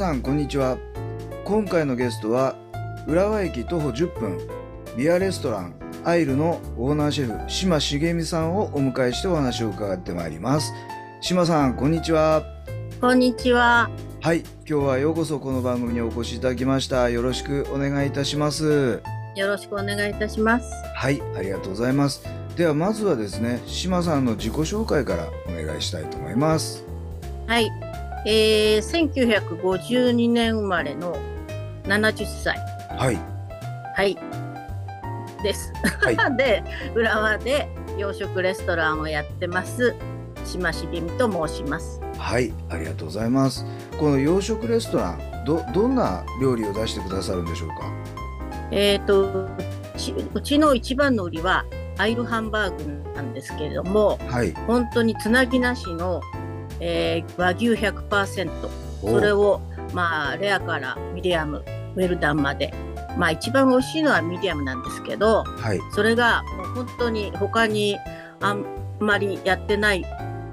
さんこんにちは。今回のゲストは浦和駅徒歩10分ビアレストランアイルのオーナーシェフ島茂美さんをお迎えしてお話を伺ってまいります。島さんこんにちは。こんにちは。はい今日はようこそこの番組にお越しいただきました。よろしくお願いいたします。よろしくお願いいたします。はいありがとうございます。ではまずはですね島さんの自己紹介からお願いしたいと思います。はい。えー、1952年生まれの70歳。はいはい。です。はい で、浦和で洋食レストランをやってます。島茂美と申します。はいありがとうございますこの洋食レストランどどんな料理を出してくださるんでしょうか？えっ、とうち、うちの一番の売りはアイルハンバーグなんですけれども、はい本当につなぎなしの、えー和牛100%。お。それをまあレアからミディアムウェルダンまで。まあ一番美味しいのはミディアムなんですけどはい。それがもう本当に他にあんまりやってない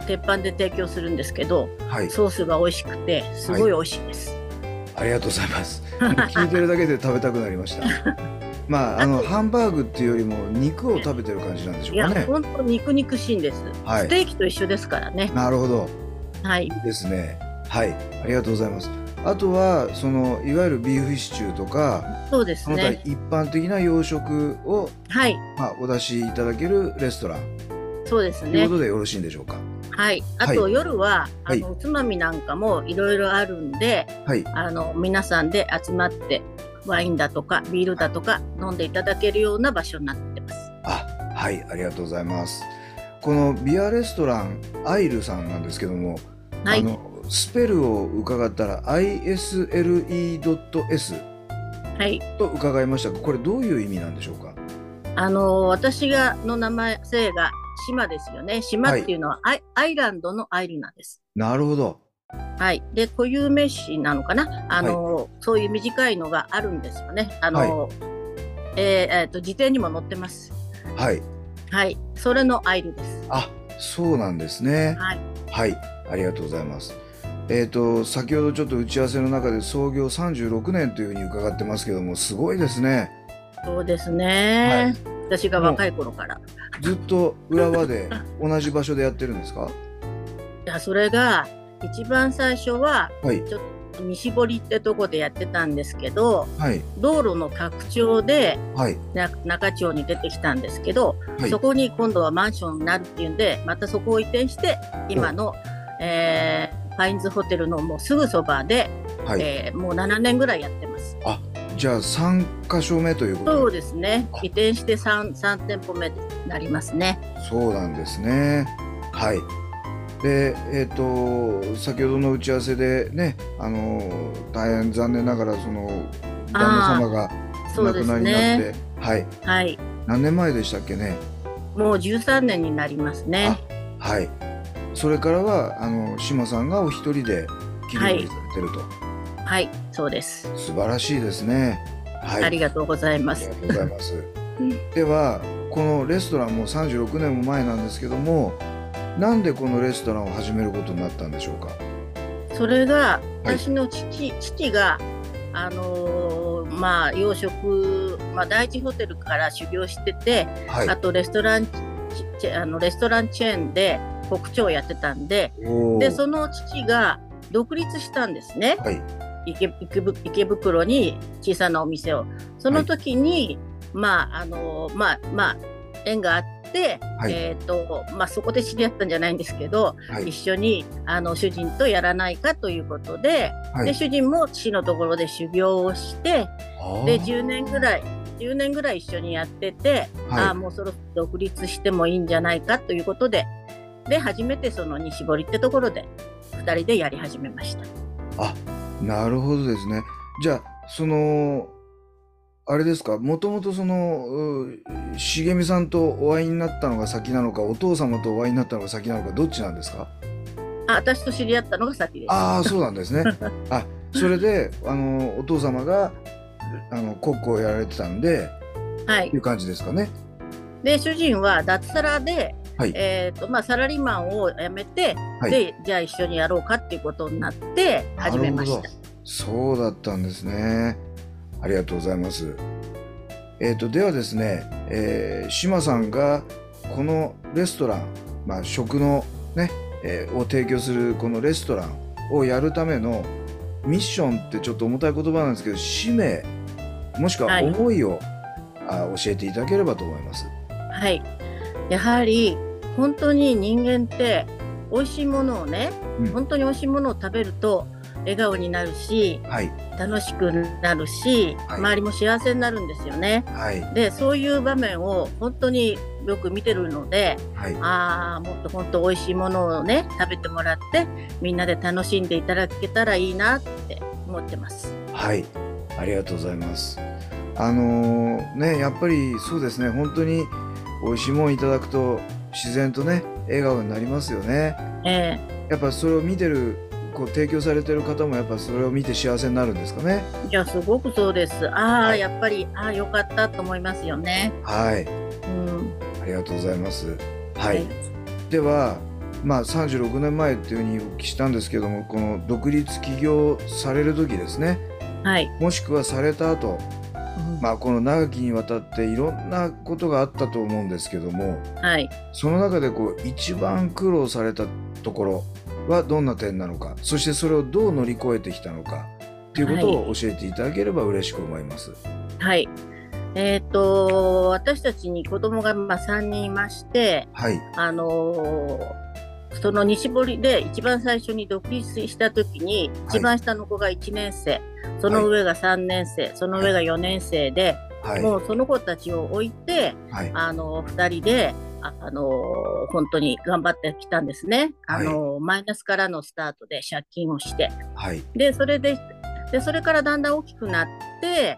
鉄板で提供するんですけどはい。ソースが美味しくてすごい美味しいです。ありがとうございます。聞いてるだけで食べたくなりました。まああのハンバーグっていうよりも肉を食べてる感じなんでしょいうやかね。本当肉肉しいんです、はい。ステーキと一緒ですからね。なるほどはい。いいですね。はい。ありがとうございます。あとはそのいわゆるビーフシチューとかそうですね。一般的な洋食を、はい。まあ、お出しいただけるレストラン。そうですね。というこ。とでよろしいんでしょうか？はい。あと、はい。夜はあはい。のおつまみなんかもいろいろあるんで。はい。あの皆さんで集まってワインだとかビールだとか飲んでいただけるような場所になってます。あはい。ありがとうございます。このビアレストランアイルさんなんですけども、はいあのスペルを伺ったら isle.s はい。と伺いましたがこれどういう意味なんでしょうか？あの私がの名前姓が島ですよね。島っていうのはアイ,、アイランドのアイルなんです。なるほどはい。で固有名詞なのかな？あの、そういう短いのがあるんですよね。あの、えーえーと辞典にも載ってます。はいはい。それのアイルです。あそうなんですねはい。はいありがとうございます。えっ、と先ほどちょっと打ち合わせの中で創業36年というふうに伺ってますけどもすごいですね。そうですね。私が若い頃から。ずっと浦和で同じ場所でやってるんですか？いやそれが一番最初ははい。ちょっと西堀ってとこでやってたんですけどはい道路の拡張ではいな中町に出てきたんですけど、はいそこに今度はマンションになるっていうんでまたそこを移転して今の、えーファインズホテルのもうすぐそばで、はい、えーもう7年ぐらいやってます。じゃあ3箇所目ということそうですね移転して 3, 3店舗目になりますね。そうなんですね。はい。で、えっ、と、先ほどの打ち合わせでね、あの、大変残念ながら、その、旦那様がお亡くなりになって、ね。はい。はい何年前でしたっけね？もう13年になりますね。はい。それからは、あの、島さんがお一人で切り盛りされてると、はいそうです。素晴らしいですね。はい。ありがとうございますありが。とうございます。うんではこのレストランも36年も前なんですけどもなんでこのレストランを始めることになったんでしょうか？それがはい。私の父,、父があのーまあ洋食、まあ、第一ホテルから修行してて、はい。あとレストランチチェあのレストランチェーンで国長をやってたんででその父が独立したんですね。はい。池池袋に小さなお店を。その時に、まああのまあまあ縁があって、はい。えっ、とまあそこで知り合ったんじゃないんですけど、はい。一緒にあの主人とやらないかということで,、はい。で主人も父のところで修行をしてはあで10年ぐらい10年ぐらい一緒にやってて、はい。ああもうそろそろ独立してもいいんじゃないかということでで初めてその西堀ってところで2人でやり始めました。あなるほどですね。じゃあそのあれですか？もともとそのう茂美さんとお会いになったのが先なのかお父様とお会いになったのが先なのかどっちなんですか？あ私と知り合ったのが先です。ああそうなんですね。あそれであのお父様があのコックをやられてたんではいいう感じですかね？で主人は脱サラで、はいえーとまあ、サラリーマンを辞めて、はいでじゃあ一緒にやろうかっていうことになって始めました。そうだったんですね。ありがとうございます。えっ、とではですね、えー、島さんがこのレストラン、まあ、食のね、えーを提供するこのレストランをやるためのミッションってちょっと重たい言葉なんですけど使命もしくははい思いを、あ教えていただければと思います。はい、やはり本当に人間って美味しいものをね、うん本当に美味しいものを食べると笑顔になるしはい楽しくなるし、はい周りも幸せになるんですよね。はいでそういう場面を本当によく見てるのではいああもっと本当美味しいものをね食べてもらってみんなで楽しんでいただけたらいいなって思ってます。はい、ありがとうございます。あのーね、やっぱりそうですね、本当に美味しいものいただくと自然とね、笑顔になりますよね。えやっぱそれを見てる、こう提供されてる方もやっぱそれを見て幸せになるんですかね。えいやすごくそうです。ああ、はいやっぱりああよかったと思いますよね。はい、うん。ありがとうございます。はい、では、まあ36年前っていうふうにお聞きしたんですけども、この独立起業される時ですね、はい。もしくはされた後、うんまあこの長きにわたっていろんなことがあったと思うんですけども、はい。その中でこう一番苦労されたところはどんな点なのかそしてそれをどう乗り越えてきたのかということを教えていただければ嬉しく思います。はい。えっ、と私たちに子供がまあ3人いまして、はい。あのーその西堀で一番最初に独立した時に、一番下の子が1年生、その上が3年生、その上が4年生で、はい。もうその子たちを置いて、はい。あの2人で、ああの本当に頑張ってきたんですね。あのマイナスからのスタートで借金をして。はいで、それで、で、それからだんだん大きくなって、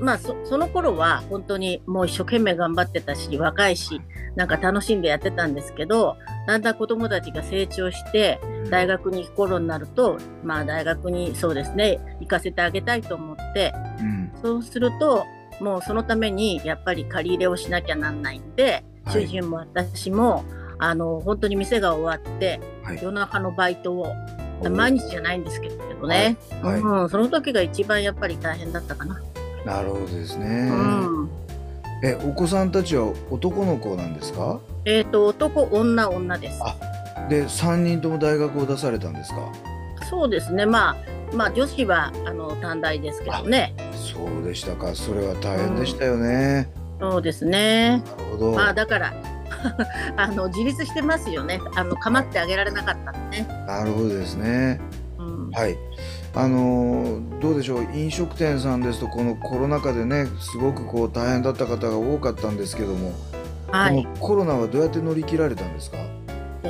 まあそ、その頃は本当にもう一生懸命頑張ってたし、若いし、なんか楽しんでやってたんですけど、だんだん子供たちが成長して、大学に行く頃になると、まあ大学にそうですね、行かせてあげたいと思って、うんそうすると、もうそのためにやっぱり借り入れをしなきゃなんないんで、はい主人も私も、あの、本当に店が終わって、はい夜中のバイトを、毎日じゃないんですけどね、はいうん、その時が一番やっぱり大変だったかな。なるほどですね。うん。えお子さんたちは男の子なんですか？えっ、と、男、女、女です。あで3人とも大学を出されたんですか？そうですね。まあ、まあ、女子は、あの、短大ですけどね。そうでしたかそれは大変でしたよね。そうですね。なるほど。まあ、だから、あの、自立してますよね。あの、構ってあげられなかったんでね。なるほどですね。うん。はい。あのーどうでしょう飲食店さんですとこのコロナ禍でねすごくこう大変だった方が多かったんですけども、はい。このコロナはどうやって乗り切られたんですか？で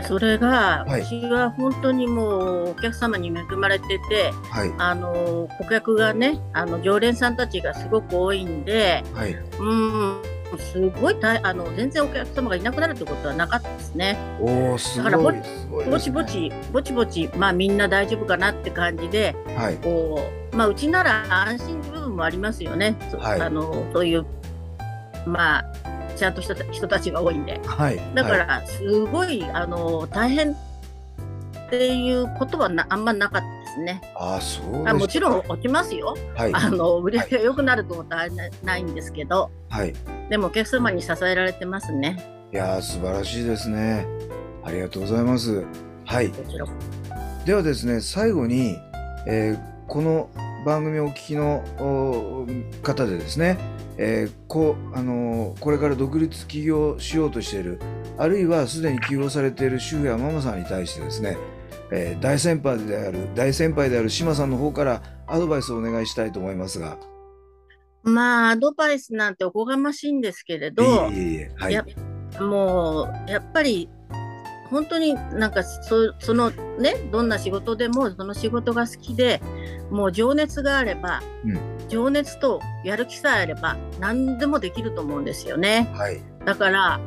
それが、はい。うちは本当にもうお客様に恵まれてて、はい。あの顧客がね、あの常連さんたちがすごく多いんで、はい。うん、すごい大あの全然お客様がいなくなるってことはなかったですね。おおすだからぼごいす。ごいですね。ぼちぼちぼちぼちまあみんな大丈夫かなって感じで、はい。こうまあうちなら安心部分もありますよね。そはい。あのそういうまあちゃんとした人たちが多いんで。はい。だかはい。ら、すごい、あの、大変っていうことはなあんまなかったですね。ああそうであすもちろん落ちますよ。はい。あの、売り上げが良くなると思ったらなないんですけど、はい。でもお客様に支えられてますね。いやー素晴らしいですね。ありがとうございます。はい。ではですね最後に、えーこの番組をお聞きのお方でですね、えーこあのーこれから独立起業しようとしているあるいはすでに起業されている主婦やママさんに対してですね、えー大先輩である大先輩である島さんの方からアドバイスをお願いしたいと思いますがまあ、アドバイスなんておこがましいんですけれど、いえいえはい。やもう、やっぱり、本当になんかそそのねどんな仕事でもその仕事が好きでもう情熱があれば、うん情熱とやる気さえあれば何でもできると思うんですよねはい。だから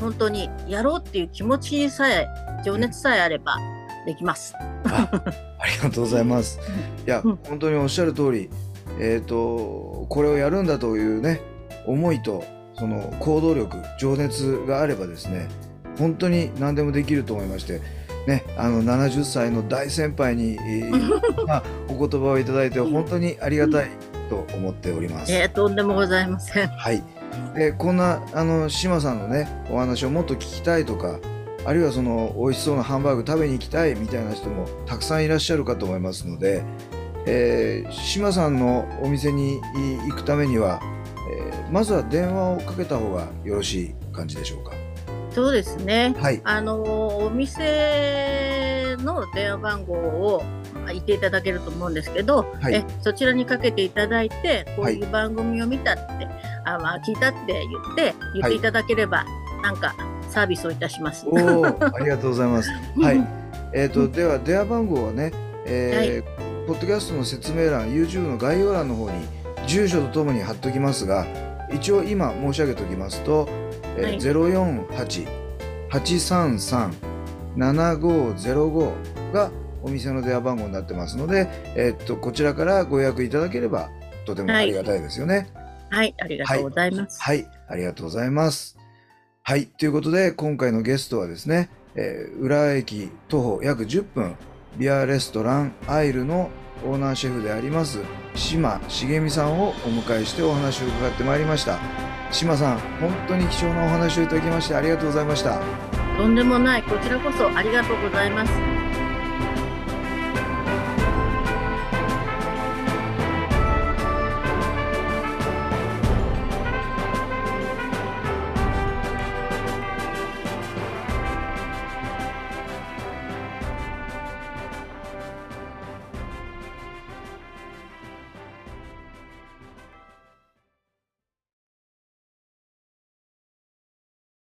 本当にやろうっていう気持ちさえ情熱さえあればできます。あありがとうございます。いや、うん本当におっしゃる通り、えっ、と、これをやるんだというね、思いと、その行動力、情熱があればですね、本当に何でもできると思いまして、ね、あの70歳の大先輩に、えー まあ、お言葉をいただいて本当にありがたいと思っております。えー、とんでもございません。はい。で、こんな、あの、島さんのね、お話をもっと聞きたいとか、あるいはその、美味しそうなハンバーグ食べに行きたいみたいな人もたくさんいらっしゃるかと思いますので、えー島さんのお店に行くためには、えーまずは電話をかけた方がよろしい感じでしょうか？そうですね。はい。あのお店の電話番号をまあ言っていただけると思うんですけど、はいえそちらにかけていただいてこういう番組を見たって、あまあ、聞いたって言って言っていただければ、なんかサービスをいたします。おお、ありがとうございます。はい。えっ、と、では、電話番号はね、えーポッドキャストの説明欄、YouTube の概要欄の方に、住所とともに貼っておきますが、一応今申し上げておきますと、えはいー048-833-7505がお店の電話番号になってますので、えっと、こちらからご予約いただければ、とてもありがたいですよね。はい、ありがとうございます。はい、ありがとうございます。はい、ということで、今回のゲストはですね、えー浦和駅徒歩約10分、ビアレストランアイルのオーナーシェフであります、島茂美さんをお迎えしてお話を伺ってまいりました。島さん、本当に貴重なお話をいただきましてありがとうございました。とんでもない、こちらこそありがとうございます。